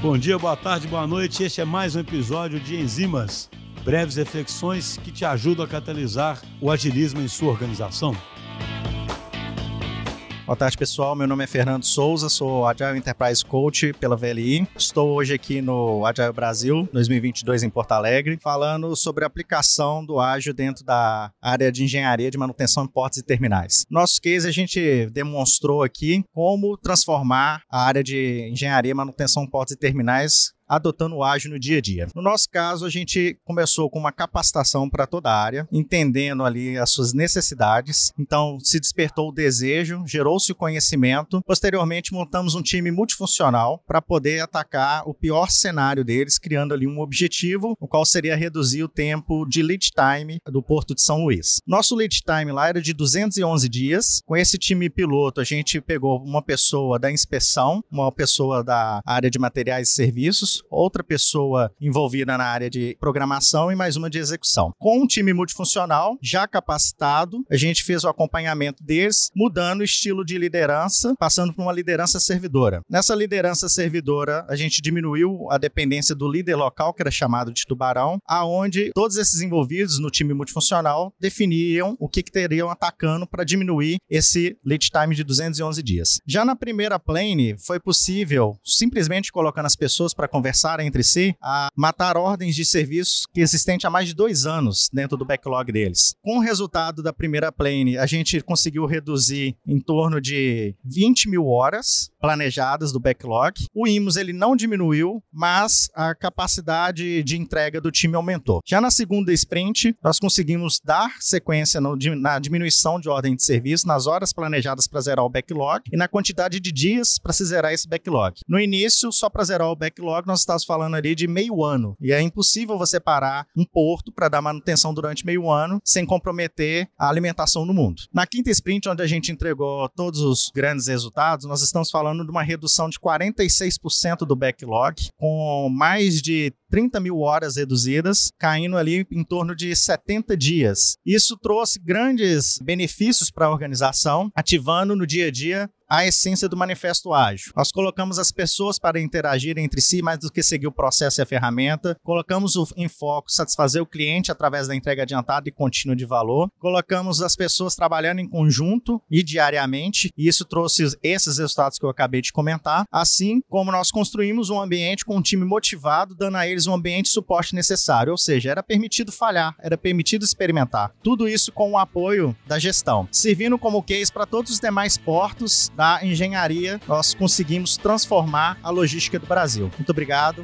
Bom dia, boa tarde, boa noite. Este é mais um episódio de Enzimas, breves reflexões que te ajudam a catalisar o agilismo em sua organização. Boa tarde, pessoal. Meu nome é Fernando Souza, sou Agile Enterprise Coach pela VLI. Estou hoje aqui no Agile Brasil 2022 em Porto Alegre, falando sobre a aplicação do ágil dentro da área de engenharia de manutenção em portos e terminais. Nosso case a gente demonstrou aqui como transformar a área de engenharia manutenção em portos e terminais adotando o ágil no dia a dia. No nosso caso, a gente começou com uma capacitação para toda a área, entendendo ali as suas necessidades. Então, se despertou o desejo, gerou-se o conhecimento. Posteriormente, montamos um time multifuncional para poder atacar o pior cenário deles, criando ali um objetivo, o qual seria reduzir o tempo de lead time do Porto de São Luís. Nosso lead time lá era de 211 dias. Com esse time piloto, a gente pegou uma pessoa da inspeção, uma pessoa da área de materiais e serviços, outra pessoa envolvida na área de programação e mais uma de execução. Com um time multifuncional já capacitado, a gente fez o acompanhamento deles, mudando o estilo de liderança, passando por uma liderança servidora. Nessa liderança servidora, a gente diminuiu a dependência do líder local, que era chamado de tubarão, aonde todos esses envolvidos no time multifuncional definiam o que, que teriam atacando para diminuir esse lead time de 211 dias. Já na primeira plane, foi possível simplesmente colocando as pessoas para conversar conversar entre si a matar ordens de serviços que existem há mais de dois anos dentro do backlog deles. Com o resultado da primeira plane, a gente conseguiu reduzir em torno de 20 mil horas planejadas do backlog. O IMOS ele não diminuiu, mas a capacidade de entrega do time aumentou. Já na segunda sprint, nós conseguimos dar sequência no, na diminuição de ordem de serviço, nas horas planejadas para zerar o backlog e na quantidade de dias para se zerar esse backlog. No início, só para zerar o backlog, nós estávamos falando ali de meio ano. E é impossível você parar um porto para dar manutenção durante meio ano sem comprometer a alimentação no mundo. Na quinta sprint, onde a gente entregou todos os grandes resultados, nós estamos falando de uma redução de 46% do backlog, com mais de 30 mil horas reduzidas, caindo ali em torno de 70 dias. Isso trouxe grandes benefícios para a organização, ativando no dia a dia a essência do manifesto ágil. Nós colocamos as pessoas para interagir entre si mais do que seguir o processo e a ferramenta. Colocamos o, em foco satisfazer o cliente através da entrega adiantada e contínua de valor. Colocamos as pessoas trabalhando em conjunto e diariamente, e isso trouxe esses resultados que eu acabei de comentar. Assim como nós construímos um ambiente com um time motivado, dando a eles um ambiente de suporte necessário, ou seja, era permitido falhar, era permitido experimentar. Tudo isso com o apoio da gestão, servindo como case para todos os demais portos da engenharia, nós conseguimos transformar a logística do Brasil. Muito obrigado